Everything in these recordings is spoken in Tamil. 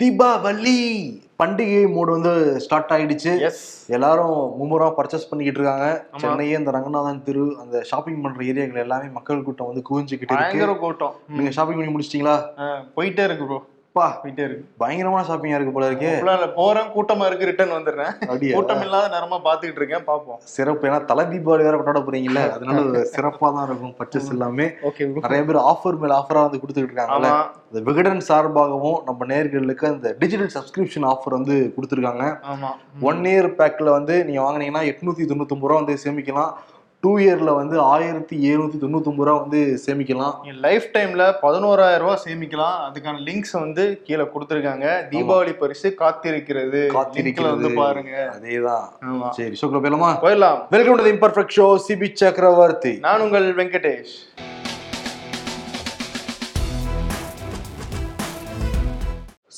தீபாவளி பண்டிகை மூடு வந்து ஸ்டார்ட் ஆயிடுச்சு. எல்லாரும் மும்முரம் பர்ச்சேஸ் பண்ணிக்கிட்டு இருக்காங்க. சென்னையே இந்த ரங்கநாதன் தெரு அந்த ஷாப்பிங் பண்ற ஏரியாக்கள் எல்லாமே மக்கள் கூட்டம் வந்து குவிஞ்சுக்கிட்டு இருக்கு. கூட்டம். நீங்க ஷாப்பிங் பண்ணி முடிச்சிட்டீங்களா? போயிட்டே இருக்கு ப்ரோ பா போயிட்டே இருக்கு பயங்கரமான ஷாப்பிங்கா இருக்கு போல இருக்கே. இல்ல, போறேன் கூட்டமா இருக்கு ரிட்டர்ன் வந்துடுறேன். கூட்டம் இல்லாத நேரமா பாத்துக்கிட்டு இருக்கேன் பாப்போம். சிறப்பு. ஏன்னா தலை தீபாவளி வேற கொண்டாட போறீங்கல்ல அதனால சிறப்பா தான் இருக்கும் பர்ச்சேஸ் எல்லாமே. நிறைய பேர் ஆஃபர் மேல ஆஃபரா வந்து கொடுத்துக்கிட்டு இருக்காங்கல்ல. இந்த விகடன் சார்பாகவும் நம்ம நேர்களுக்கு அந்த டிஜிட்டல் சப்ஸ்கிரிப்ஷன் ஆஃபர் வந்து கொடுத்துருக்காங்க. ஒன் இயர் பேக்ல வந்து நீங்க வாங்குனீங்கன்னா எட்நூத்தி தொண்ணூத்தொம்பது ரூபா வந்து சேமிக்கலாம். டூ இயர்ல வந்து ஆயிரத்தி எழுநூத்தி தொண்ணூத்தொம்பது ரூபா வந்து சேமிக்கலாம். லைஃப் டைம்ல பதினோராயிரம் ரூபாய் சேமிக்கலாம். அதுக்கான லிங்க்ஸ் வந்து கீழே கொடுத்துருக்காங்க. தீபாவளி பரிசு காத்திருக்கிறது. லிங்க்ல காத்திருக்கிறது. வந்து பாருங்க. அதேதான். சரி ஷோக்குள்ள போயிடலாமா? போயிடலாம். Welcome to imperfect show Sibi Chakravarthy நான் உங்கள் வெங்கடேஷ்.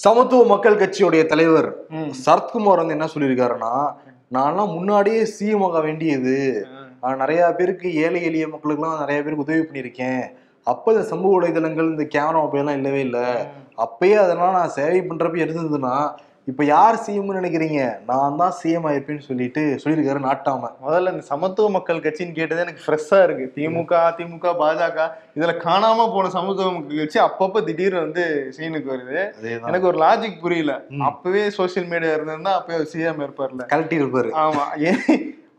சமத்துவ மக்கள் கட்சியுடைய தலைவர். சரத்குமார் வந்து என்ன சொல்லியிருக்காருன்னா நான்லாம் முன்னாடியே சிஎம் ஆக வேண்டியது. நிறைய பேருக்கு ஏழை எளிய மக்களுக்குலாம் நிறைய பேருக்கு உதவி பண்ணியிருக்கேன். அப்ப இந்த சமூக வலைதளங்கள் இந்த கேமரா அப்படியெல்லாம் இல்லவே இல்லை. அப்பயே அதெல்லாம் நான் சேவை பண்றப்ப இருந்ததுன்னா இப்ப யார் சிஎம்னு நினைக்கிறீங்க? நான் தான் சிஎம் ஆயிருப்பேன்னு சொல்லிட்டு சொல்லியிருக்காரு நாட்டாம. முதல்ல இந்த சமத்துவ மக்கள் கட்சின்னு கேட்டது எனக்கு ஃப்ரெஷ்ஷா இருக்கு. திமுக அதிமுக பாஜக இதுல காணாம போன சமத்துவ மக்கள் கட்சி அப்பப்ப திடீர்னு வந்து சீனுக்கு வருது. எனக்கு ஒரு லாஜிக் புரியல. அப்பவே சோசியல் மீடியா இருந்திருந்தா அப்பவே சிஎம் இருப்பார்ல. கழட்டி இருப்பாரு ஆமா. ஏன்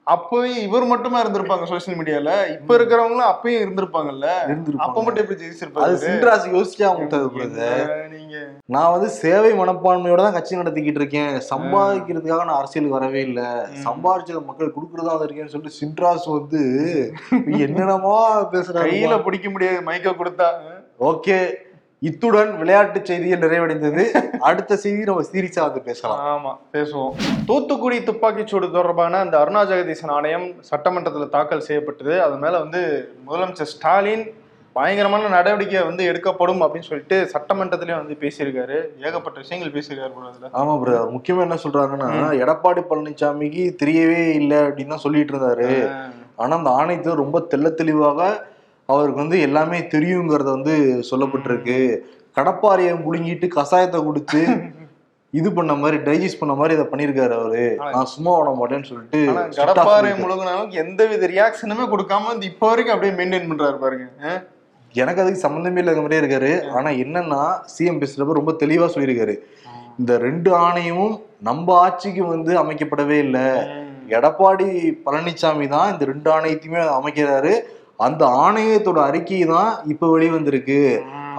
அப்பவே இவர் மட்டுமா இருந்திருப்பாங்க சோசியல் மீடியால இப்ப இருக்கிறவங்களும் அப்பயும் இருந்திருப்பாங்கல்ல? அப்ப மட்டும் எப்படி அது ஜெயிச்சிருப்பாரு சின்ராசி முட்டது என்ன நீங்க? நான் வந்து சேவை மனப்பான்மையோட தான் கட்சி நடத்திக்கிட்டு இருக்கேன். சம்பாதிக்கிறதுக்காக நான் அரசியலுக்கு வரவே இல்லை. சம்பாதிச்சத மக்கள் கொடுக்கறதா வந்திருக்கேன்னு சொல்லிட்டு சின்ராஸ் வந்து என்னென்னமோ பேசுறாங்க கையில பிடிக்க முடியாது மைக்க கொடுத்தா. ஓகே. இத்துடன் விளையாட்டு செய்திகள் நிறைவடைந்தது. அடுத்த செய்தி நம்ம சீரியஸா வந்து பேசலாம். ஆமா பேசுவோம். தூத்துக்குடி துப்பாக்கிச்சூடு தொடர்பான அந்த அருணா ஜெகதீசன் ஆணையம் சட்டமன்றத்துல தாக்கல் செய்யப்பட்டது. அது மேல வந்து முதலமைச்சர் ஸ்டாலின் பயங்கரமான நடவடிக்கை வந்து எடுக்கப்படும் அப்படின்னு சொல்லிட்டு சட்டமன்றத்திலேயே வந்து பேசியிருக்காரு. ஏகப்பட்ட விஷயங்கள் பேசியிருக்காரு போல ஆமா பிரதர் முக்கியமா என்ன சொல்றாங்கன்னா எடப்பாடி பழனிசாமிக்கு தெரியவே இல்லை அப்படின்னு தான் சொல்லிட்டு இருந்தாரு. ஆனா அந்த ஆணையத்தை ரொம்ப தெள்ள தெளிவாக அவருக்கு வந்து எல்லாமே தெரியுங்கிறத வந்து சொல்லப்பட்டிருக்கு. கடப்பாறையை முழுங்கிட்டு கசாயத்தை குடிச்சு இது பண்ண மாதிரி டைஜஸ்ட் பண்ண மாதிரி இதை பண்ணியிருக்காரு அவரு. நான் சும்மா விட மாட்டேன்னு சொல்லிட்டு கடப்பாறை. முழுங்கினாலும் எந்த வித ரியாக்ஷனுமே கொடுக்காம வந்து இப்ப வரைக்கும் அப்படியே மெயின்டைன் பண்றாரு பாருங்க. எனக்கு அதுக்கு சம்மந்தமே இல்லாத மாதிரியே இருக்காரு. ஆனா என்னன்னா சிஎம் பேசுறப்ப ரொம்ப தெளிவா சொல்லியிருக்காரு. இந்த ரெண்டு ஆணையமும் நம்ம ஆட்சிக்கு வந்து அமைக்கப்படவே இல்லை. எடப்பாடி பழனிசாமி தான் இந்த ரெண்டு ஆணையத்தையுமே அமைக்கிறாரு. அந்த ஆணையத்தோட அறிக்கை தான் இப்ப வெளிவந்திருக்கு.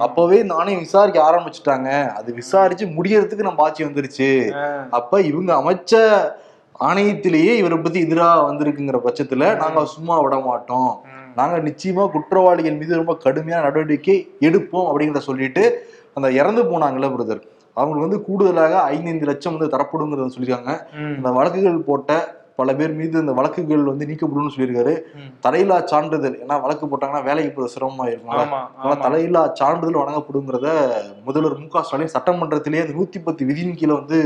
அப்பவே இந்த ஆணையம் விசாரிக்க ஆரம்பிச்சுட்டாங்க. அது விசாரிச்சு முடியறதுக்கு நம்ம ஆட்சி வந்துருச்சு. அப்ப இவங்க அமைச்ச ஆணையத்திலேயே இவரை பத்தி எதிரா வந்திருக்குங்கிற பட்சத்துல நாங்க சும்மா விட மாட்டோம். நாங்க நிச்சயமா குற்றவாளிகள் மீது ரொம்ப கடுமையான நடவடிக்கை எடுப்போம் அப்படிங்கிறத சொல்லிட்டு அந்த இறந்து போனாங்கல்ல பிரதர். அவங்களுக்கு வந்து கூடுதலாக ஐந்து லட்சம் வந்து தரப்படுங்கிறத சொல்லியிருக்காங்க. இந்த வழக்குகள் போட்ட பல பேர் மீது இந்த வழக்குகள் வந்து நீக்கப்படும்னு சொல்லியிருக்காரு. ம். தலையில்லா சான்றிதழ் ஏன்னா வழக்கு போட்டாங்கன்னா வேலைக்கு போறது சிரமமா இருக்கும் ஆமா அதனால தலையில்லா சான்றிதழ் வழங்கப்படுங்கிறத முதல்வர் மு க ஸ்டாலின் சட்டமன்றத்திலேயே அந்த நூத்தி பத்து விதியின் கீழே வந்து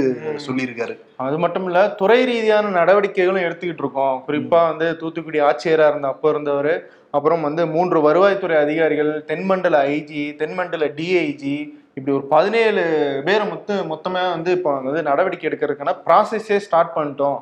சொல்லியிருக்காரு. அது மட்டும் இல்ல துறை ரீதியான நடவடிக்கைகளும் எடுத்துக்கிட்டு இருக்கோம். குறிப்பா வந்து தூத்துக்குடி ஆட்சியரா இருந்த அப்போ இருந்தவர் அப்புறம் வந்து மூன்று வருவாய்த்துறை அதிகாரிகள் தென்மண்டல ஐஜி தென்மண்டல டிஐஜி இப்படி ஒரு பதினேழு பேரை மொத்த மொத்தமா வந்து இப்போ வந்து நடவடிக்கை எடுக்கிறதுக்கான ப்ராசஸே ஸ்டார்ட் பண்ணிட்டோம்.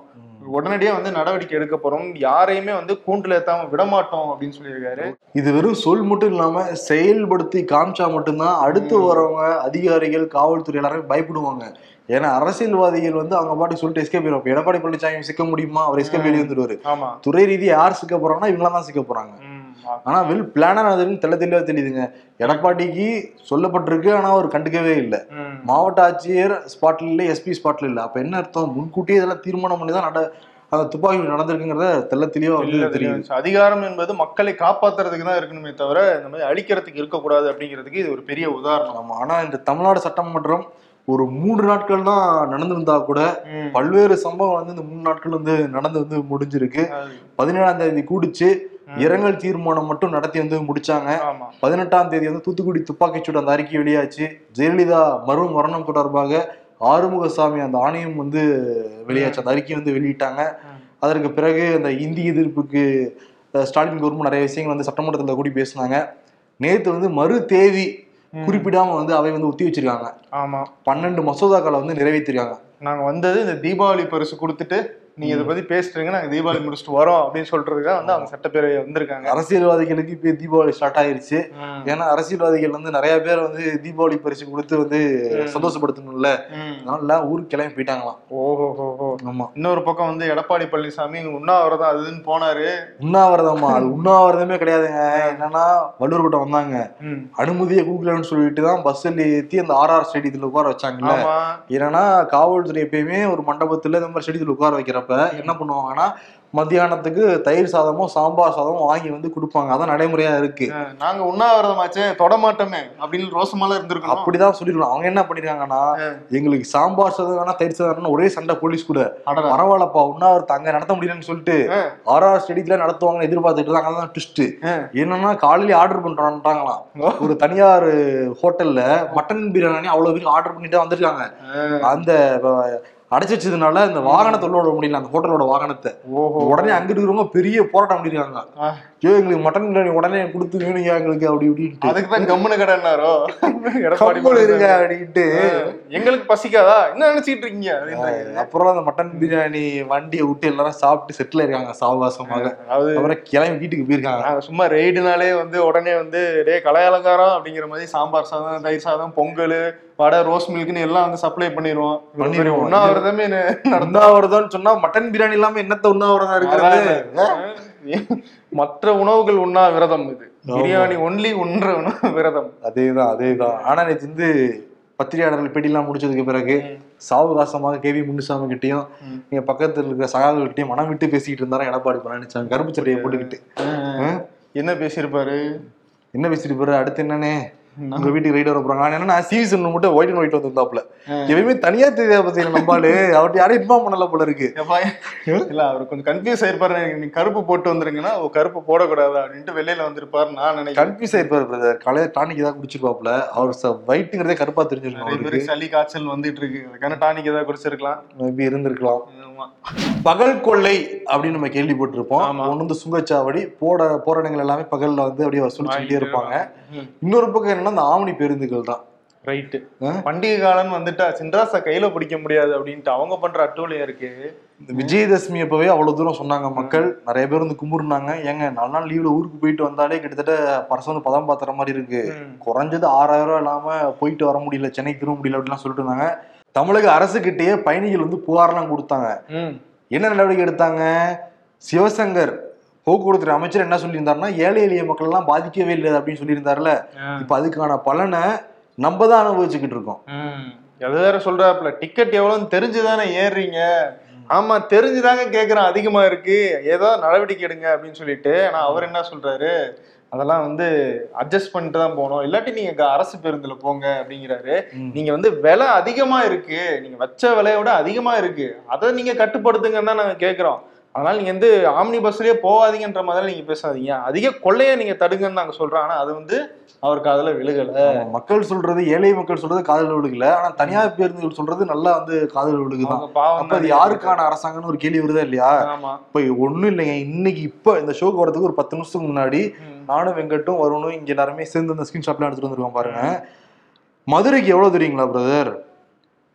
உடனடியா வந்து நடவடிக்கை எடுக்க போறோம். யாரையுமே வந்து கூண்டுல ஏத்தாம விட மாட்டோம் அப்படின்னு சொல்லியிருக்காரு. இது வெறும் சொல் மட்டும் இல்லாம செயல்படுத்தி காமிச்சா மட்டும்தான் அடுத்து வரவங்க அதிகாரிகள் காவல்துறை எல்லாருமே பயப்படுவாங்க. ஏன்னா அரசியல்வாதிகள் வந்து அவங்க பாட்டு சொல்லிட்டு எஸ்கேப் எடப்பாடி பழனிசாமி சிக்க முடியுமா? அவர் எஸ்கேப் வெளியே வந்துருவாரு. ஆமா. துறை ரீதியா யார் சிக்க போறாங்கன்னா இவங்களா தான் சிக்க போறாங்க. ம், ஆனா வெல் பிளானா அதுன்னு தெள்ள தெளிவா தெரியுதுங்க. எடப்பாடிக்கு சொல்லப்பட்டிருக்கு ஆனா அவர் கண்டுக்கவே இல்லை. மாவட்ட ஆட்சியர் ஸ்பாட்ல இல்ல எஸ்பி ஸ்பாட்ல இல்ல. அப்ப என்ன அர்த்தம்? முன்கூட்டியே இதெல்லாம் தீர்மானம் பண்ணி தான் நட அந்த துப்பாக்கி நடந்திருக்குங்கிறத தெள்ள தெளிவா வந்து தெரியும். அதிகாரம் என்பது மக்களை காப்பாத்துறதுக்கு தான் இருக்கணுமே தவிர இந்த மாதிரி அழிக்கிறதுக்கு இருக்கக்கூடாது அப்படிங்கிறதுக்கு இது ஒரு பெரிய உதாரணம். ஆமா ஆனா இந்த தமிழ்நாடு சட்டமன்றம் ஒரு மூன்று நாட்கள் தான் நடந்திருந்தா கூட. பல்வேறு சம்பவம் வந்து இந்த மூணு நாட்கள் வந்து நடந்து வந்து முடிஞ்சிருக்கு. பதினேழாம் தேதி கூடிச்சு. இரங்கல் தீர்மானம் மட்டும் நடத்தி வந்து முடிச்சாங்க. பதினெட்டாம் தேதி வந்து தூத்துக்குடி துப்பாக்கிச்சூடு அந்த அறிக்கை வெளியாச்சு. ஜெயலலிதா மறு மரணம் தொடர்பாக ஆறுமுகசாமி அந்த ஆணையம் வந்து வெளியாச்சு. அந்த அறிக்கை வந்து வெளியிட்டாங்க. அதற்கு பிறகு அந்த இந்தி எதிர்ப்புக்கு ஸ்டாலின் கவர்மெண்ட் நிறைய விஷயங்கள் வந்து சட்டமன்றத்தில் கூடி பேசினாங்க. நேத்து வந்து மறு தேதி குறிப்பிடாம வந்து அவை வந்து ஒத்தி வச்சிருக்காங்க. ஆமா. பன்னெண்டு மசோதாக்களை வந்து நிறைவேற்றிருக்காங்க. நாங்க வந்தது இந்த தீபாவளி பரிசு கொடுத்துட்டு நீங்க இதை பத்தி பேசுறீங்க நாங்க தீபாவளி முடிச்சுட்டு வரோம் அப்படின்னு சொல்றதுக்கு தான் வந்து அவங்க சட்டப்பேரவை வந்திருக்காங்க. அரசியல்வாதிகளுக்கு இப்ப தீபாவளி ஸ்டார்ட் ஆயிருச்சு. ஏன்னா அரசியல்வாதிகள் வந்து நிறைய பேர் வந்து தீபாவளி பரிசு கொடுத்து வந்து சந்தோஷப்படுத்தணும்ல. அதனால ஊருக்கு கிளம்பி போயிட்டாங்களாம். ஓஹோ ஆமா. இன்னொரு பக்கம் வந்து எடப்பாடி பழனிசாமி உண்ணாவிரதம் அதுன்னு போனாரு. உண்ணாவிரதமா அது உண்ணாவிரதமே கிடையாதுங்க. என்னன்னா வள்ளூர் கூட்டம் வந்தாங்க. அனுமதியை கூக்கலன்னு சொல்லிட்டு தான் பஸ்ஸில் ஏத்தி அந்த ஆர்ஆர் ஸ்டேடியத்துல உட்கார வச்சாங்கல்ல. ஏன்னா காவல்துறை எப்பயுமே ஒரு மண்டபத்துல இந்த மாதிரி ஸ்டேடியத்தில் உட்கார வைக்கிறப்ப என்ன பண்ணுவாங்கன்னா மத்தியானத்துக்கு தயிர் சாதமும் சாம்பார் சாதமும் வாங்கி வந்து கொடுப்பாங்க. அதான் நடைமுறையா இருக்கு. நாங்க உண்ணாவிரதமாச்சே தொட மாட்டோமே அப்படின்னு ரோசமால இருந்திருக்கணும். அப்படிதான் சொல்லிருக்கணும். அவங்க என்ன பண்ணிருக்காங்கன்னா எங்களுக்கு சாம்பார் சாதம் வேணா தயிர் சாதம் வேணா ஒரே சண்டை போலீஸ் கூட. பரவாயில்லப்பா உண்ணாவிரத்தை அங்க நடத்த முடியலன்னு சொல்லிட்டு. ஆர்ஆர் ஸ்டேடியத்துல நடத்துவாங்கன்னு எதிர்பார்த்துட்டு இருந்தாங்க. அதான் ட்விஸ்ட். என்னன்னா காலையில ஆர்டர் பண்றாங்களாம். ஒரு தனியார் ஹோட்டல்ல மட்டன் பிரியாணி அவ்வளவு பேர் ஆர்டர் பண்ணிட்டு வந்திருக்காங்க. அந்த அடைச்சு வச்சதுனால இந்த வாகனத்தை உள்ள விட முடியல. அந்த ஹோட்டலோட வாகனத்தை. உடனே அங்க இருக்கிறவங்க பெரிய போராட்டம் பண்ணிருக்காங்க. ஐயோ எங்களுக்கு மட்டன் பிரியாணி உடனே கொடுத்து வேணுங்க எங்களுக்கு அப்படி இப்படின்ட்டு. அதுக்கு தான் கம்முனு கடன்னாரோ எடப்பாடி இருங்க. அப்படின்ட்டு. எங்களுக்கு பசிக்காதா? என்ன நினைச்சிட்டு இருக்கீங்க. அப்புறம் அந்த மட்டன் பிரியாணி வண்டியை விட்டு எல்லாரும் சாப்பிட்டு செட்டில் இருக்காங்க சாவகாசமாக. அதாவது அப்புறம் கிளம்பி வீட்டுக்கு போயிருக்காங்க. சும்மா ரெய்டுனாலே வந்து உடனே வந்து டே கலை அலங்காரம் அப்படிங்கிற மாதிரி சாம்பார் சாதம் தயிர் சாதம் பொங்கல் வடை ரோஸ் மில்க்னு எல்லாம் வந்து சப்ளை பண்ணிடுவோம். பண்ணிருவோம். உண்ணாவிரதமே நடந்தா உண்ணாவிரதம்னு சொன்னா மட்டன் பிரியாணி இல்லாம என்னத்த உண்ணாவிரதம் இருக்கிறது? மற்ற உணவுகள் உண்ணா விரதம் இது. பிரியாணி ஒன்லி உண்ற உணவு விரதம். அதேதான் அதேதான். ஆனா நேற்று வந்து பத்திரிகையாளர்கள் பேட்டிலாம் முடிச்சதுக்கு பிறகு சாவகாசமாக கேவி முன்னுசாமி கிட்டயும் ம். எங்க பக்கத்துல இருக்கிற சகாக்கள்கிட்டயும் மனம் விட்டு பேசிக்கிட்டு இருந்தாரா எடப்பாடி பழனிசாமி? கருப்பு சட்டையை போட்டுக்கிட்டு? என்ன பேசியிருப்பாரு? என்ன பேசிட்டு போற அடுத்து என்னன்னே உங்க வீட்டுக்கு ரைடு வர போறாங்க என்னன்னா சிவி சொன்ன மட்டும் ஒயிட் அண்ட் ஒயிட் வந்திருந்தாப்ல எதுவுமே தனியா தெரியாத பத்தி நம்பாலு அவர்கிட்ட யாரும் இன்ஃபார்ம் பண்ணல போல இருக்கு. இல்ல அவர் கொஞ்சம் கன்ஃபியூஸ் ஆயிருப்பாரு. நீ கருப்பு போட்டு வந்துருங்கன்னா கருப்பு போடக்கூடாது அப்படின்ட்டு வெளியில வந்திருப்பாரு நான் நினைக்கிறேன். கன்ஃபியூஸ் ஆயிருப்பாரு பிரதர் காலையில டானிக் ஏதாவது குடிச்சிருப்பாப்ல அவர் ஒயிட்டுங்கிறதே கருப்பா தெரிஞ்சிருக்கும் சளி காய்ச்சல் வந்துட்டு இருக்கு. அதுக்கான டானிக் ஏதாவது குடிச்சிருக்கலாம். மேபி இருந்திருக்கலாம். பகல் கொள்ளை அப்படின்னு நம்ம கேள்விப்பட்டிருப்போம். ஒண்ணு வந்து சுங்கச்சாவடி போட போற இடங்கள் எல்லாமே பகல்ல வந்து அப்படியே வசூலிச்சுக்கிட்டே இருப்பாங்க. இன்னொரு பக்கம் என்னன்னா இந்த ஆவணி பேருந்துகள் தான். ரைட்டு? பண்டிகை காலம் வந்துட்டா சின்ராச கையில பிடிக்க முடியாது அப்படின்ட்டு அவங்க பண்ற அட்டூழியம் இருக்கு. இந்த விஜயதசமி அப்பவே அவ்வளவு தூரம் சொன்னாங்க மக்கள். நிறைய பேர் வந்து கும்பிடுனாங்க. ஏங்க நாலு நாள் லீவ்ல ஊருக்கு போயிட்டு வந்தாலே கிட்டத்தட்ட பர்சன் பதம் பாத்துற மாதிரி இருக்கு. குறைஞ்சது ஆறாயிரம் ரூபாய் இல்லாம போயிட்டு வர முடியல சென்னைக்கு திரும்ப முடியல அப்படிலாம் சொல்லிட்டு இருந்தாங்க. தமிழக அரசுகிட்டயே பயணிகள் வந்து புகார்லாம் கொடுத்தாங்க. என்ன நடவடிக்கை எடுத்தாங்க? சிவசங்கர் போக்குவரத்து அமைச்சர் என்ன சொல்லியிருந்தாருன்னா ஏழை எளிய மக்கள் எல்லாம் பாதிக்கவே இல்லை அப்படின்னு சொல்லியிருந்தாருல. இப்ப அதுக்கான பலனை நம்ம தான் அனுபவிச்சுக்கிட்டு இருக்கோம். அது வேற சொல்றாப்புல டிக்கெட் எவ்வளவுன்னு தெரிஞ்சுதானே ஏறுறீங்க? ஆமா தெரிஞ்சுதாங்க கேக்குறேன் அதிகமா இருக்கு. ஏதோ நடவடிக்கை எடுங்க அப்படின்னு சொல்லிட்டு ஆனா அவர் என்ன சொல்றாரு? அதெல்லாம் வந்து அட்ஜஸ்ட் பண்ணிட்டு தான் போகணும். இல்லாட்டி நீங்க அரசு பேருந்துல போங்க அப்படிங்கிறாரு. நீங்க வந்து விலை அதிகமா இருக்கு. நீங்க வச்ச விலையை விட அதிகமா இருக்கு. அதை நீங்க கட்டுப்படுத்துங்கன்னு தான் நாங்க கேக்குறோம். அதனால நீங்க வந்து ஆம்னி பஸ்லயே போகாதீங்கன்ற மாதிரி நீங்க பேசாதீங்க. அதிக கொள்ளையை நீங்க தடுங்கன்னு நாங்க சொல்றோம். ஆனா அது வந்து அவருக்கு அதுல விழுகல. மக்கள் சொல்றது ஏழை மக்கள் சொல்றது காதல் விழுகல. ஆனா தனியார் பேருந்துகள் சொல்றது நல்லா வந்து காதல் விழுகுதான். அது யாருக்கான அரசாங்கம்னு ஒரு கேள்வி வருதா இல்லையா? ஆமா. இப்ப ஒண்ணும் இல்லைங்க. இன்னைக்கு இப்ப இந்த ஷோக்கு வரதுக்கு ஒரு பத்து நிமிஷத்துக்கு முன்னாடி. நானும் வெங்கட்டும் வருணும் இங்க எல்லாருமே சேர்ந்து அந்த ஸ்கிரீன்ஷாட்லாம் எடுத்துட்டு வந்திருக்கோம் பாருங்க. மதுரைக்கு எவ்வளவு தெரியுங்களா பிரதர்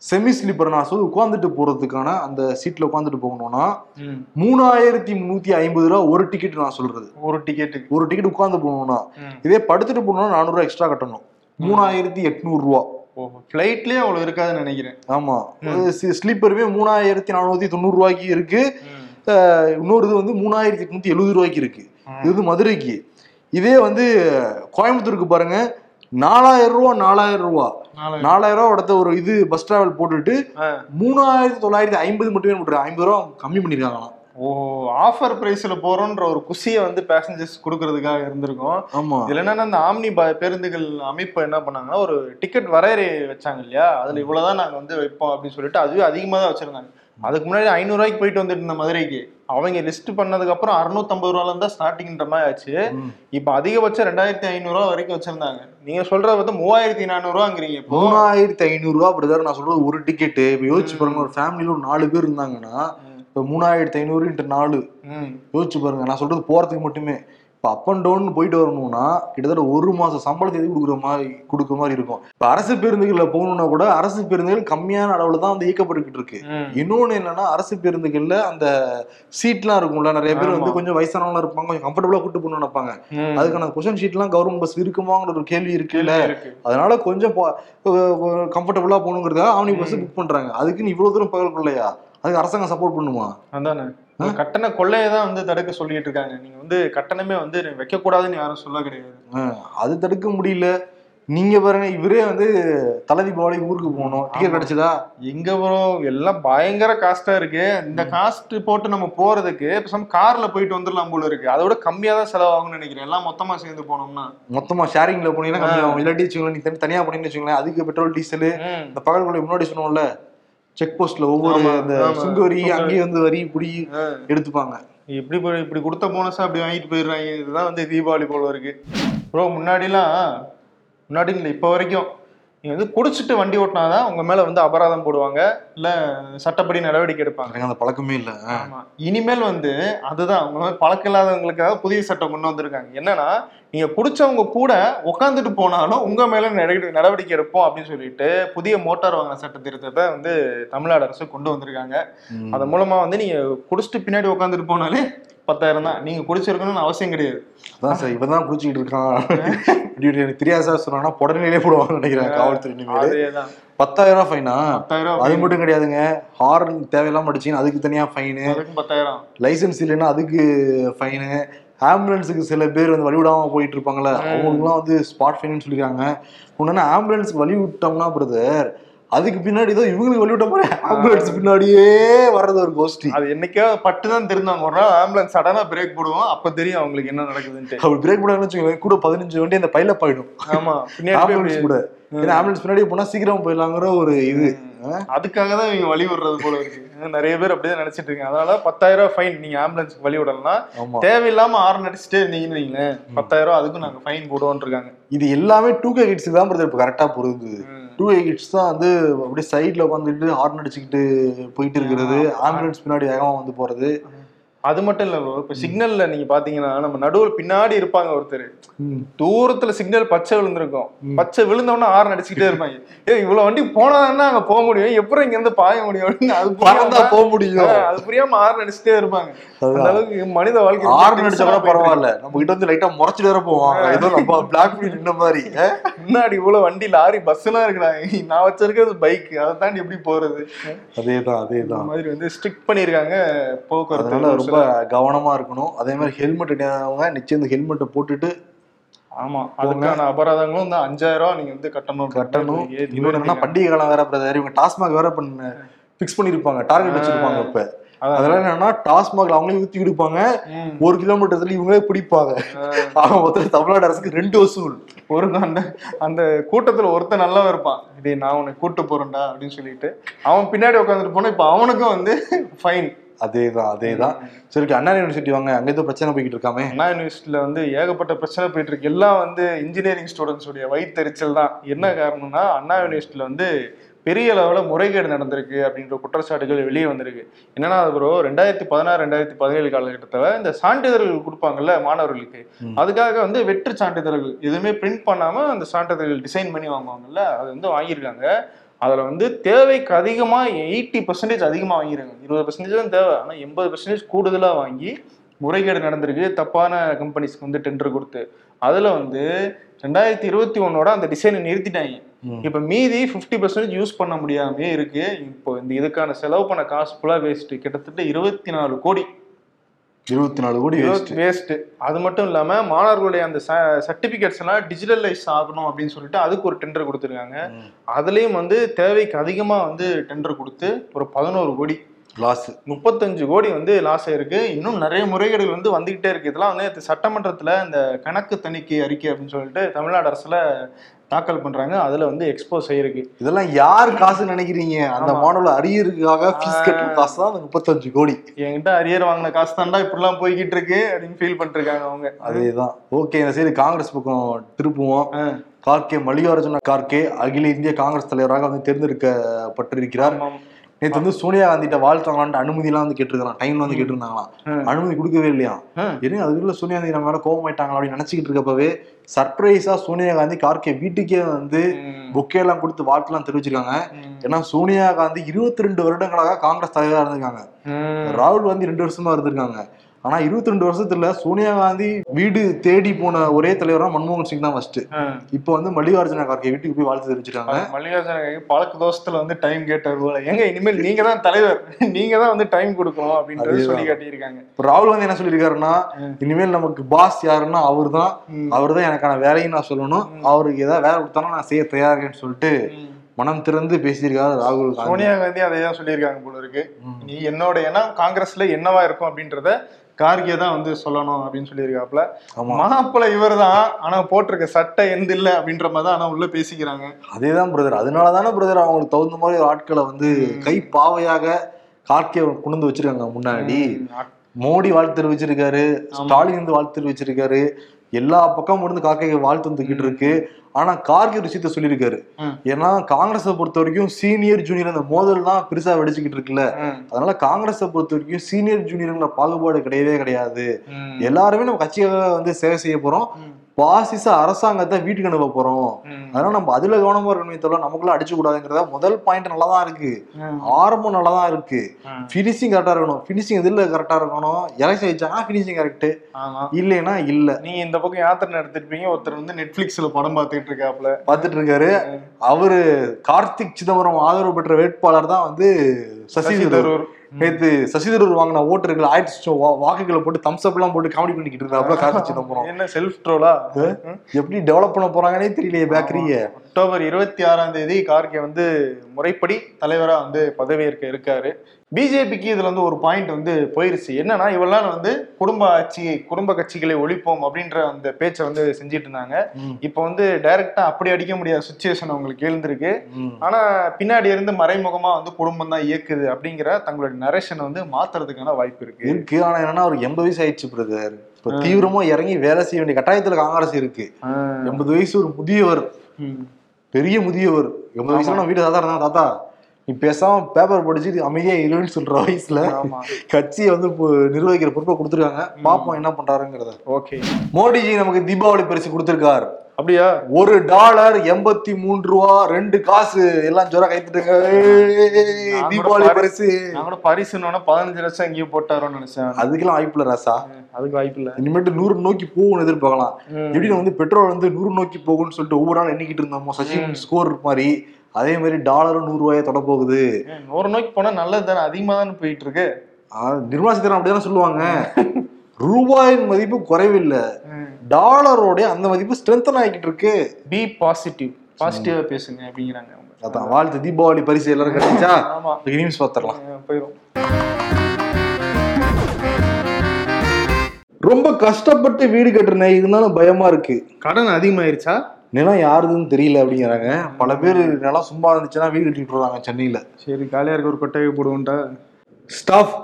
செமி ஸ்லீப்பர் நான் சொல்லி உட்காந்துட்டு போறதுக்கான அந்த சீட்ல உட்காந்துட்டு போகணும்னா. மூணாயிரத்தி முன்னூத்தி ஐம்பது ரூபா ஒரு டிக்கெட் நான் சொல்றது. ஒரு டிக்கெட்டுக்கு ஒரு டிக்கெட் உட்காந்து போகணும்னா. இதே படுத்துட்டு போகணும்னா நானூறு ரூபா எக்ஸ்ட்ரா கட்டணும் மூணாயிரத்தி எட்நூறு ரூபா ஃபிளைட்லயே அவ்வளவு இருக்காதுன்னு நினைக்கிறேன். ஆமா. ஸ்லீப்பருமே மூணாயிரத்தி நானூத்தி தொண்ணூறு ரூபாய்க்கு இருக்கு. இன்னொரு இது வந்து மூணாயிரத்தி எட்நூத்தி எழுபது ரூபாய்க்கு இருக்கு. இது வந்து மதுரைக்கு. இதே வந்து கோயம்புத்தூருக்கு பாருங்க நாலாயிரம் ரூபா நாலாயிரம் ரூபா. நாலு- நாலாயிரம் ரூபா இடத்த ஒரு இது பஸ் டிராவல் போட்டுட்டு. மூணாயிரத்தி தொள்ளாயிரத்தி ஐம்பது மட்டுமே போட்டுருக்காங்க ஐம்பது ரூபா கம்மி பண்ணிருக்காங்களாம். ஓ ஆஃபர் பிரைஸ்ல போறோம்ன்ற ஒரு குஷியை வந்து பேசஞ்சர்ஸ் கொடுக்கறதுக்காக இருந்திருக்கும். ஆமா. இதுல என்னன்னா இந்த ஆம்னி பேருந்துகள் அமைப்பு என்ன பண்ணாங்கன்னா ஒரு டிக்கெட் வரையறை வச்சாங்க இல்லையா? அதுல இவ்வளவுதான் நாங்க வந்து வைப்போம் அப்படின்னு சொல்லிட்டு அதுவே அதிகமா தான் வச்சிருந்தாங்க. அதுக்கு முன்னாடி ஐநூறு ரூபாய்க்கு போயிட்டு வந்துட்டு இருந்த மதுரைக்கு. அவங்க லிஸ்ட் பண்ணதுக்கு அப்புறம் அறுநூத்தம்பது ரூபால இருந்தா ஸ்டார்டிங்ன்ற மாதிரி ஆச்சு. இப்ப அதிகபட்சம் ரெண்டாயிரத்தி ஐநூறு ரூபா வரைக்கும் வச்சிருந்தாங்க. நீங்க சொல்றது வந்து மூவாயிரத்தி நானூறு ரூபாங்கிறீங்க இப்போ. மூணாயிரத்தி ஐநூறு ரூபா பிரதர் நான் சொல்றது? ஒரு டிக்கெட்டு இப்ப யோசிச்சு பாருங்க ஒரு ஃபேமிலியில ஒரு நாலு பேர் இருந்தாங்கன்னா இப்ப மூணாயிரத்தி ஐநூறு இன்ட்டு நாலு. யோசிச்சு பாருங்க நான் சொல்றது போறதுக்கு மட்டுமே. இப்போ அப் அண்ட் டவுன் போயிட்டு வரணும்னா கிட்டத்தட்ட ஒரு மாசம் சம்பளத்தை எது கொடுக்குற மாதிரி கொடுக்குற மாதிரி இருக்கும். இப்போ அரசு பேருந்துகள்ல போகணும்னா கூட அரசு பேருந்துகள் கம்மியான அளவுல தான் வந்து இயக்கப்பட்டுக்கிட்டு இருக்கு. ம். இன்னொன்னு என்னன்னா அரசு பேருந்துகள்ல அந்த சீட்லாம் இருக்கும்ல நிறைய பேர் வந்து. கொஞ்சம் வயசானவங்க இருப்பாங்க கொஞ்சம் கம்ஃபர்டபுளா கூட்டு போகணும்னு நினைப்பாங்க. அதுக்கான கொஷன் ஷீட்லாம் கவர்மெண்ட் பஸ் இருக்குமாங்கிற ஒரு கேள்வி இருக்குல்ல. இருக்கு. அதனால கொஞ்சம் கம்ஃபர்டபுளா போகணுங்கிறதுக்காக ஆம்னி பஸ் புக் பண்றாங்க. அதுக்குன்னு இவ்வளவு தூரம் பகல் கொள்ளையா அதுக்கு அரசாங்கம் சப்போர்ட் பண்ணுமா? அதானே. கட்டண கொள்ளையை தான் வந்து தடுக்க சொல்லிட்டு இருக்காங்க. நீங்க வந்து கட்டணமே வந்து வைக்க கூடாதுன்னு யாரும் சொல்ல கிடையாது. அது தடுக்க முடியல. நீங்க பாருங்க இவரே வந்து தலை தீபாவளி ஊருக்கு போகணும். டிக்கெட். கிடைச்சதா? எங்க ப்ரோ எல்லாம் பயங்கர காஸ்டா இருக்கு. இந்த காஸ்ட் போட்டு நம்ம போறதுக்கு பேசாம கார்ல போயிட்டு வந்துடலாம் போல இருக்கு. அதோட கம்மியா தான் செலவாகும்னு நினைக்கிறேன். எல்லாம் மொத்தமா சேர்ந்து போனோம்னா. மொத்தமா ஷேரிங்ல போனீங்கன்னா இல்லாட்டி வச்சுக்கோங்களேன் நீ தனி- தனியா போனீங்கன்னு வச்சுக்கோங்களேன் அதுக்கு பெட்ரோல் டீசல். இந்த பகல் முன்னாடி சொன்னோம்ல செக் போஸ்ட்ல ஒவ்வொரு ஆமா. சுங்க வரி அங்கேயே வந்து வரி புடி. எடுத்துப்பாங்க. இப்படி இப்படி கொடுத்த போனஸா அப்படி வாங்கிட்டு போயிடுறாங்க. இதுதான் வந்து தீபாவளி போல இருக்கு. ப்ரோ முன்னாடிலாம் முன்னாடி இல்லை இப்போ வரைக்கும். நீங்க வந்து குடிச்சிட்டு வண்டி ஓட்டினாதான் உங்க மேல வந்து அபராதம் போடுவாங்க இல்ல சட்டப்படி நடவடிக்கை எடுப்பாங்க. அந்த பழக்கமே இல்ல. ஆஹ் ஆமா. இனிமேல் வந்து அதுதான் அவங்க பழக்கம் இல்லாதவங்களுக்காக புதிய சட்டம் கொண்டு வந்திருக்காங்க. என்னன்னா நீங்க குடிச்சவங்க கூட உட்காந்துட்டு போனாலும் உங்க மேல நடவடிக்கை எடுப்போம் அப்படின்னு சொல்லிட்டு புதிய மோட்டார் வாகன சட்ட திருத்தத்தை வந்து தமிழ்நாடு அரசு கொண்டு வந்திருக்காங்க. அதன் மூலமா வந்து நீங்க குடிச்சிட்டு பின்னாடி உட்காந்துட்டு போனாலே பத்தாயிரம் தான். நீங்க குடிச்சிருக்கணும்னு அவசியம் கிடையாது. அதான் சார் இவன் தான் குடிச்சிக்கிட்டு இருக்கான். எனக்கு தெரியாது சார் சொன்னா உடனே போடுவாங்க நினைக்கிறேன் காவல்துறை பத்தாயிரம் ரூபாய் ஃபைனா அது மட்டும் கிடையாதுங்க. ஹார்ன் தேவையில்லாம அடிச்சீங்கன்னா அதுக்கு தனியா ஃபைனு பத்தாயிரம். லைசென்ஸ் இல்லைன்னா அதுக்கு ஃபைனு ஆம்புலன்ஸுக்கு சில பேர் வந்து வழி விடாம போயிட்டு இருப்பாங்கல்ல. அவங்களுக்குலாம் வந்து ஸ்பாட் ஃபைன்னு சொல்லியிருக்காங்க ஒன்னு ஆம்புலன்ஸ்க்கு வழி விட்டோம்னா பிரதர் அதுக்கு பின்னாடி ஏதோ இவங்களுக்கு வழி விட்ட மாதிரி ஆம்புலன்ஸ் பின்னாடியே வர்றது ஒரு கோஷ்டி அது என்னைக்கோ பட்டு தான் தெரிந்தாங்க. ஒரு நாள் ஆம்புலன்ஸ் சடனா பிரேக் போடுவோம். அப்ப தெரியும் அவங்களுக்கு என்ன நடக்குதுன்ட்டு. அப்படி பிரேக் பண்ணாங்கன்னு வச்சுக்கோங்களேன் கூட பதினஞ்சு வண்டி அந்த பையில போயிடும். ஆமா ஆம்புலன்ஸ் கூட. ஏன்னா ஆம்புலன்ஸ் பின்னாடி போனா சீக்கிரம் போயிடலாங்கிற ஒரு இது. அதுக்காக தான் இவங்க வழி விடுறது போல இருக்கு. நிறைய பேர் அப்படிதான் நினைச்சிட்டு இருக்காங்க. அதனால பத்தாயிரம் ரூபாய் ஃபைன் நீங்க ஆம்புலன்ஸ்க்கு வழி விடலாம் தேவையில்லாம ஆறு நடிச்சுட்டே இருந்தீங்கன்னு வைங்களேன். பத்தாயிரம் ரூபாய் அதுக்கும் நாங்க ஃபைன் போடுவோம்னு இருக்காங்க. இது எல்லாமே டூ கே கிட்ஸ் தான் இப்போ கரெக்டா பொருந்துது ம். டூ கே கிட்ஸ் தான் வந்து அப்படியே சைட்ல உட்காந்துட்டு ஹார்ன் அடிச்சுக்கிட்டு போயிட்டு இருக்கிறது. ஆம்புலன்ஸ் பின்னாடி வேகமா வந்து போறது. அது மட்டும் இல்ல. இப்ப சிக்னல்ல நீங்க பாத்தீங்கன்னா நம்ம நடுவுல பின்னாடி இருப்பாங்க ஒருத்தர். தூரத்துல சிக்னல் பச்சை விழுந்திருக்கும். பச்சை விழுந்தவொடனே ஆறு அடிச்சுக்கிட்டே இருப்பாங்க. ஏ இவ்வளவு வண்டி போனாதானே அங்க போக முடியும்? எப்படி இங்க இருந்து பாய முடியும்? அப்படின்னு அது பறந்தா போக முடியும். அது புரியாம ஆறு அடிச்சுட்டே இருப்பாங்க. அந்த அளவுக்கு மனித வாழ்க்கை ஹார்ன் அடிச்சா கூட பரவாயில்ல. நம்ம கிட்ட வந்து லைட்டா முறைச்சிட்டு வேற போவாங்க ஏதோ நம்ம பிளாக் நின்ன மாதிரி? முன்னாடி இவ்வளவு வண்டி லாரி பஸ் எல்லாம் இருக்குறாங்க நான் வச்சிருக்கிறது பைக் அதை தாண்டி எப்படி போறது? அதேதான் அதேதான். மாதிரி வந்து ஸ்ட்ரிக்ட் பண்ணிருக்காங்க போக்குவரத்து ரொம்ப கவனமா இருக்கணும். அதே மாதிரி ஹெல்மெட் இல்லாதவங்க நிச்சயம் இந்த ஹெல்மெட்டை போட்டுட்டு ஆமா. அதுக்கான அபராதங்களும் வந்து அஞ்சாயிரம் ரூபாய் நீங்க வந்து கட்டணும் கட்டணும். இன்னொன்னு என்னன்னா பண்டிகை காலம் வேற பிரதர். இவங்க டாஸ்மாக் வேற பண்ண பிக்ஸ் பண்ணிருப்பாங்க. டார்கெட் வச்சிருப்பாங்க இப்ப. அதெல்லாம் என்னன்னா டாஸ்மாக்ல அவங்களே ஊத்தி கொடுப்பாங்க. ஒரு கிலோமீட்டர்ல இவங்களே பிடிப்பாங்க. ஆக மொத்தம் தமிழ்நாடு அரசுக்கு ரெண்டு வசூல். ஒரு அந்த அந்த கூட்டத்துல ஒருத்தன் நல்லா இருப்பான். இதே நான் உன்னை கூட்டு போறேன்டா அப்படின்னு சொல்லிட்டு அவன் பின்னாடி உட்காந்துட்டு போனா இப்ப அவனுக்கும் வந்து ஃபைன் அதேதான் அதேதான். சரி அண்ணா யூனிவர்சிட்டி வாங்க. அங்க ஏதோ பிரச்சனை போய்கிட்டு இருக்காமே. அண்ணா யூனிவர்சிட்டியில வந்து ஏகப்பட்ட பிரச்சனை போயிட்டு இருக்கு. எல்லாம் வந்து இன்ஜினியரிங் ஸ்டூடெண்ட்ஸ் உடைய வயிற்றுச்சல் தான். என்ன காரணம்னா அண்ணா யூனிவர்சிட்டியில வந்து பெரிய அளவுல முறைகேடு நடந்திருக்கு அப்படின்ற குற்றச்சாட்டுகள் வெளியே வந்திருக்கு. என்னன்னா அது ப்ரோ ரெண்டாயிரத்தி பதினாறு ரெண்டாயிரத்தி பதினேழு காலகட்டத்தில் இந்த சான்றிதழ்கள் கொடுப்பாங்க மாணவர்களுக்கு. அதுக்காக வந்து வெற்று சான்றிதழ்கள் எதுவுமே பிரிண்ட் பண்ணாம அந்த சான்றிதழ்கள் டிசைன் பண்ணி வாங்குவாங்கல்ல அது வந்து வாங்கியிருக்காங்க. அதுல வந்து தேவைக்கு அதிகமா எயிட்டி பர்சன்டேஜ் அதிகமா வாங்கிருக்காங்க. இருபது பர்சன்டேஜ் தான் தேவை. ஆனா எண்பது பர்சன்டேஜ் கூடுதலா வாங்கி முறைகேடு நடந்திருக்கு. தப்பான கம்பெனிஸ்க்கு வந்து டெண்டர் கொடுத்து. அதுல வந்து ரெண்டாயிரத்தி இருபத்தி ஒன்னோட அந்த டிசைனை நிறுத்திட்டாங்க. இப்ப மீதி 50% பர்சன்டேஜ் யூஸ் பண்ண முடியாமே இருக்கு. இப்போ இந்த இதுக்கான செலவு பண்ண காசு ஃபுல்லா வேஸ்ட் கிட்டத்தட்ட இருபத்தி நாலு கோடி. இருபத்தி நாலு கோடி. வேஸ்ட் அது மட்டும் இல்லாம மாணவர்களுடைய அந்த சர்டிபிகேட்ஸ் எல்லாம் டிஜிட்டலைஸ் ஆகணும் அப்படின்னு சொல்லிட்டு அதுக்கு ஒரு டெண்டர் கொடுத்துருக்காங்க. அதுலயும் வந்து தேவைக்கு அதிகமா வந்து டெண்டர் கொடுத்து ஒரு பதினோரு கோடி. லாஸ் முப்பத்தஞ்சு கோடி வந்து லாஸ் ஆயிருக்கு. இன்னும் நிறைய முறைகேடுகள் வந்து வந்துகிட்டே இருக்கு. இதெல்லாம் வந்து சட்டமன்றத்துல இந்த கணக்கு தணிக்கை அறிக்கை அப்படின்னு சொல்லிட்டு தமிழ்நாடு அரசுல தாக்கல் பண்றாங்க அதுல வந்து எக்ஸ்போஸ் ஆயிருக்கு. இதெல்லாம் யார் காசு நினைக்கிறீங்க? அந்த. மாடல் அரியருக்காக ஃபீஸ் கட்டுற காசு தான் முப்பத்தஞ்சு கோடி. என்கிட்ட அரியர் வாங்கின காசு தாண்டா இப்படிலாம் போய்கிட்டு இருக்கு அப்படின்னு ஃபீல் பண்ணிட்டு இருக்காங்க அவங்க. அதேதான். ஓகே இந்த சைடு காங்கிரஸ் பக்கம் திருப்புவோம். கார்கே மல்லிகார்ஜுன கார்கே அகில இந்திய காங்கிரஸ் தலைவராக வந்து தேர்ந்தெடுக்கப்பட்டிருக்கிறார். நேத்து வந்து சோனியா காந்திட்ட வாழ்த்தாங்களான்ட்டு அனுமதி எல்லாம் வந்து கேட்டிருக்காங்க டைம்ல வந்து கேட்டிருந்தாங்களாம். அனுமதி கொடுக்கவே இல்லையா ம். என்ன அதுக்குள்ள சோனியா காந்தி நம்ம மேல கோபம் ஆயிட்டாங்களா அப்படின்னு நினைச்சுக்கிட்டு இருக்கப்பவே சர்ப்ரைஸா சோனியா காந்தி கார்கே வீட்டுக்கே வந்து. பொக்கே எல்லாம் கொடுத்து வாழ்த்துலாம் தெரிவிச்சிருக்காங்க. ஏன்னா சோனியா காந்தி இருபத்தி ரெண்டு வருடங்களாக காங்கிரஸ் தலைவரா இருந்திருக்காங்க. ராகுல் காந்தி ரெண்டு வருஷமா இருந்திருக்காங்க ஆனா இருபத்தி ரெண்டு வருஷத்துல சோனியா காந்தி வீடு தேடி போன ஒரே தலைவரா மன்மோகன் சிங் தான் ஃபர்ஸ்ட். இப்போ வந்து மல்லிகார்ஜுன கார்கே வீட்டுக்கு போய் வாழ்த்து தெரிவிச்சிருக்காங்க மல்லிகார்ஜுன பழக்க தோஷத்துல வந்து டைம் கேட்டார் போல ஏங்க இனிமேல் நீங்க தான் தலைவர் நீங்க தான் வந்து டைம் கொடுக்கணும் அப்படின்றது. சொல்லி காட்டியிருக்காங்க இப்ப ராகுல் காந்தி என்ன சொல்லியிருக்காருன்னா. இனிமேல் நமக்கு பாஸ் யாருன்னா அவர் தான். அவர் தான் எனக்கான வேலையும் நான் சொல்லணும் அவருக்கு ஏதாவது வேலை கொடுத்தாலும் நான் செய்ய தயாரின்னு சொல்லிட்டு. மனம் திறந்து பேசியிருக்காரு ராகுல் காந்தி சோனியா காந்தி அதே தான் சொல்லியிருக்காங்க போல இருக்கு. நீ என்னோட எண்ணம் காங்கிரஸ்ல என்னவா இருக்கும் அப்படின்றத கார்கே தான் வந்து சொல்லணும் அப்படின்னு சொல்லியிருக்காப்ல ஆமா. மாப்பிள்ளை இவர் தான் ஆனா போட்டிருக்க சட்டை எந்த இல்ல அப்படின்ற மாதிரி தான் ஆனா உள்ள பேசிக்கிறாங்க. அதேதான் பிரதர் அதனால தானே பிரதர் அவங்களுக்கு தகுந்த மாதிரி ஒரு ஆட்களை வந்து கை பாவையாக கார்கே கொண்டு வச்சிருக்காங்க முன்னாடி. மோடி வாழ்த்து தெரிவிச்சிருக்காரு ஸ்டாலின் வந்து வாழ்த்து தெரிவிச்சிருக்காரு. எல்லா பக்கமும் இருந்து கார்கே வாழ்த்து வந்துகிட்டு இருக்கு. ஆனா கார்கே ஒரு விஷயத்த சொல்லியிருக்காரு. ஏன்னா காங்கிரஸை பொறுத்த வரைக்கும் சீனியர் ஜூனியர் அந்த மோதல் தான் பெருசா வெடிச்சுக்கிட்டு இருக்குல்ல. அதனால காங்கிரஸை பொறுத்த வரைக்கும் சீனியர் ஜூனியர்ங்கிற பாகுபாடு கிடையவே கிடையாது. எல்லாருமே நம்ம கட்சியாக வந்து சேவை செய்ய போறோம். பாசிச அரசாங்கத்தை வீட்டுக்கு அனுப்ப போறோம். அதனால நம்ம அதுல கவனமா இருக்கணுமே தவிர நமக்குள்ள அடிச்சு கூடாதுங்கிறத முதல் பாயிண்ட் நல்லா தான் இருக்கு. ஆரம்பம் நல்லா தான் இருக்கு ம். ஃபினிஷிங் கரெக்டா இருக்கணும் ஃபினிஷிங் எதுல கரெக்டா இருக்கணும் எலெக்ஷன் வச்சாங்கன்னா ஃபினிஷிங் கரெக்ட் இல்லைன்னா இல்ல நீங்க இந்த பக்கம் யாத்திரை நடத்திருப்பீங்க ஒருத்தர் வந்து நெட்ஃபிளிக்ஸ்ல படம் பார்த்துட்டு இருக்காப்ல பார்த்துட்டு இருக்காரு அவரு கார்த்திக் சிதம்பரம் ஆதரவு பெற்ற வேட்பாளர் தான் வந்து சசி சசி தரூர். தரூர். நேத்து சசி தரூர் வாங்கின ஓட்டர்கள் ஆயிரத்தி வா- வாக்குகளை போட்டு தம்ஸ் அப் எல்லாம் போட்டு காமெடி பண்ணிக்கிட்டு இருக்காப்ல கார்த்திக் சிதம்பரம். என்ன செல்ஃப் ட்ரோலா எப்படி டெவலப் பண்ண போறாங்கன்னே தெரியலையே பேக்கரிய அக்டோபர் இருபத்தி ஆறாம் தேதி கார்கே வந்து முறைப்படி தலைவரா வந்து பதவியேற்க இருக்காரு. பிஜேபிக்கு இதுல வந்து ஒரு பாயிண்ட் வந்து போயிருச்சு. என்னன்னா இவெல்லாம் வந்து குடும்ப ஆட்சி குடும்ப கட்சிகளை ஒழிப்போம் அப்படின்ற அந்த பேச்சை வந்து செஞ்சிட்டு இருந்தாங்க. இப்போ வந்து டைரக்டா அப்படி அடிக்க முடியாத சுச்சுவேஷன் அவங்களுக்கு எழுந்திருக்கு. ஆனா பின்னாடி இருந்து மறைமுகமா வந்து குடும்பம் தான் இயக்குது அப்படிங்கிற தங்களுடைய நரேஷனை வந்து மாத்துறதுக்கான வாய்ப்பு இருக்கு. இருக்கு ஆனா என்னன்னா ஒரு எண்பது வயசு ஆயிடுச்சு பிரதர். இப்ப தீவிரமா இறங்கி வேலை செய்ய வேண்டிய கட்டாயத்துல காங்கிரஸ் இருக்கு. எண்பது வயசு ஒரு முதியவர். பெரிய முதியவர். எண்பது வயசுல தாத்தா இருந்தா தாத்தா. நீ பேசாம பேப்பர் படிச்சு அமைதியா இருன்னு சொல்ற வயசுல கட்சியை வந்து நிர்வகிக்கிற பொறுப்பை கொடுத்துருக்காங்க. பாப்போம் என்ன பண்றாருங்கிறத. ஓகே. மோடிஜி நமக்கு தீபாவளி பரிசு கொடுத்திருக்காரு. அப்படியா? ஒரு டாலர் எண்பத்தி மூன்று ரூபா ரெண்டு காசு எல்லாம் ஜோரா கைத்துட்டுங்க. தீபாவளி பாரு- பரிசு நான் கூட பரிசுன்னு பதினஞ்சு லட்சம் எங்கேயோ போட்டாரோன்னு நினைச்சேன். அதுக்கெல்லாம் வாய்ப்பு இல்ல ராசா. அதுக்கு வாய்ப்பு இல்ல. இனிமேட்டு நூறு நோக்கி போகும்னு எதிர்பார்க்கலாம். எப்படி வந்து பெட்ரோல் வந்து நூறு நோக்கி போகும்னு சொல்லிட்டு ஒவ்வொரு நாள் எண்ணிக்கிட்டு இருந்தோமோ சச்சின் ஸ்கோர் மாதிரி. அதே மாதிரி டாலரும் நூறு ரூபாயை தொட போகுது. ஏன், நூறு நோக்கி போனா நல்லது தானே? அதிகமா தானே போயிட்டு இருக்கு நிர்மலா சீதாராமன் அப்படிதானே சொல்லுவாங்க. ரூபாயின் மதிப்பு குறைவில்லை. டாலரோட அந்த மதிப்பு ஸ்ட்ரென்தன் ஆகிக்கிட்டு இருக்கு. பி பாசிட்டிவ் பாசிட்டிவா பேசுங்க அப்படிங்கிறாங்க அதான் வாழ்த்து தீபாவளி பரிசு எல்லாரும் கிடைச்சா? நியூஸ் பார்த்துடலாம் அஹ் போயிரும். ரொம்ப கஷ்டப்பட்டு வீடு கட்டுறேன் இருந்தாலும் பயமா இருக்கு. கடன் அதிகமாயிருச்சா? நிலம் யாருதுன்னு தெரியல அப்படிங்கிறாங்க. பல பேர் நிலம் சும்மா இருந்துச்சுன்னா வீடு கட்டிட்டு வர்றாங்க சென்னையில. சரி காலியா இருக்க ஒரு கொட்டையை போடுவோம்டா. ஸ்டாஃப்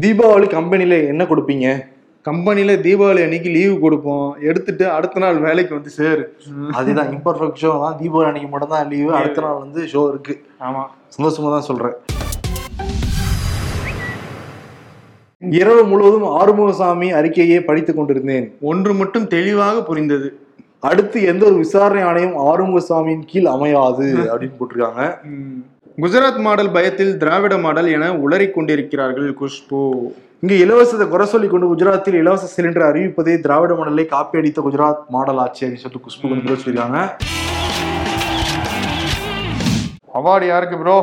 தீபாவளி கம்பெனில என்ன கொடுப்பீங்க? கம்பெனில தீபாவளி அன்னைக்கு லீவு கொடுப்போம். எடுத்துட்டு அடுத்த நாள் வேலைக்கு வந்து சேரு. அதுதான் இம்பர்ஃபெக்ட் ஷோ தான். தீபாவளி அன்னைக்கு மட்டும் தான் லீவு அடுத்த நாள் வந்து ஷோ இருக்கு. ஆமா. சந்தோஷமா தான் சொல்றேன். இரவு முழுவதும் ஆறுமுகசாமி அறிக்கையை படித்துக் கொண்டிருந்தேன். ஒன்று மட்டும் தெளிவாக புரிந்தது. அடுத்து எந்த ஒரு விசாரணை ஆணையம் ஆறுமுகசாமியின் கீழ் அமையாது அப்படின்னு போட்டிருக்காங்க. குஜராத் மாடல் பயத்தில் திராவிட மாடல் என உளறிக் கொண்டிருக்கிறார்கள் குஷ்பு. இங்க இலவசத்தை குறை சொல்லி கொண்டு குஜராத்தில் இலவச சிலிண்டர் அறிவிப்பதே திராவிட மாடலை காப்பி அடித்த குஜராத் மாடல் ஆட்சி அப்படின்னு சொல்லிட்டு குஷ்பு வந்து சொல்லியிருக்காங்க அவார்டு யாருக்கு ப்ரோ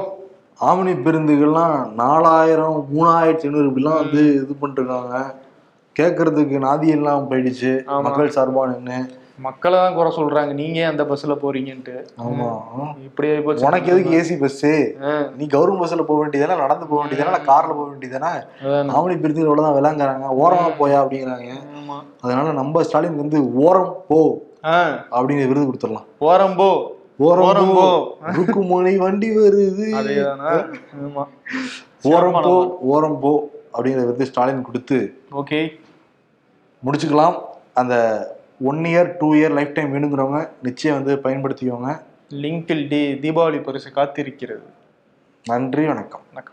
ஆமணி பேருந்துகள்லாம் நாலாயிரம் மூணாயிரத்தி ஐநூறு இப்படிலாம் வந்து இது பண்ணிருக்காங்க கேட்கறதுக்கு நாதி எல்லாம் போயிடுச்சு. மக்கள் சார்பா நின்று மக்களை தான் குறை சொல்றாங்க. நீங்க அந்த பஸ்ல போறீங்கன்ட்டு? ஆமா. இப்படி ஆகி போச்சு. உனக்கு எதுக்கு ஏசி பஸ் நீ கவர்மெண்ட் பஸ்ல போக வேண்டியதானே நடந்து போக வேண்டியதானே கார்ல போக வேண்டியதானே. ஆமணி பேருந்துகள் இவ்வளவுதான் விளாங்குறாங்க. ஓரமா போயா அப்படிங்கிறாங்க. அதனால நம்ம ஸ்டாலின் வந்து ஓரம் போ ஆ, அப்படிங்கிற விருது கொடுத்துடலாம். ஓரம் ஓரம் போ. போ. ருக்குமணி வண்டி வருது. ஓரம் போ ஓரம் போ அப்படிங்கிற விருது ஸ்டாலின் கொடுத்து ஓகே. முடிச்சுக்கலாம். அந்த one year two year life time வேணுங்கிறவங்க நிச்சயம் வந்து பயன்படுத்திக்கோங்க. லிங்கில் டி தீபாவளி பரிசு காத்திருக்கிறது. நன்றி வணக்கம். வணக்கம்.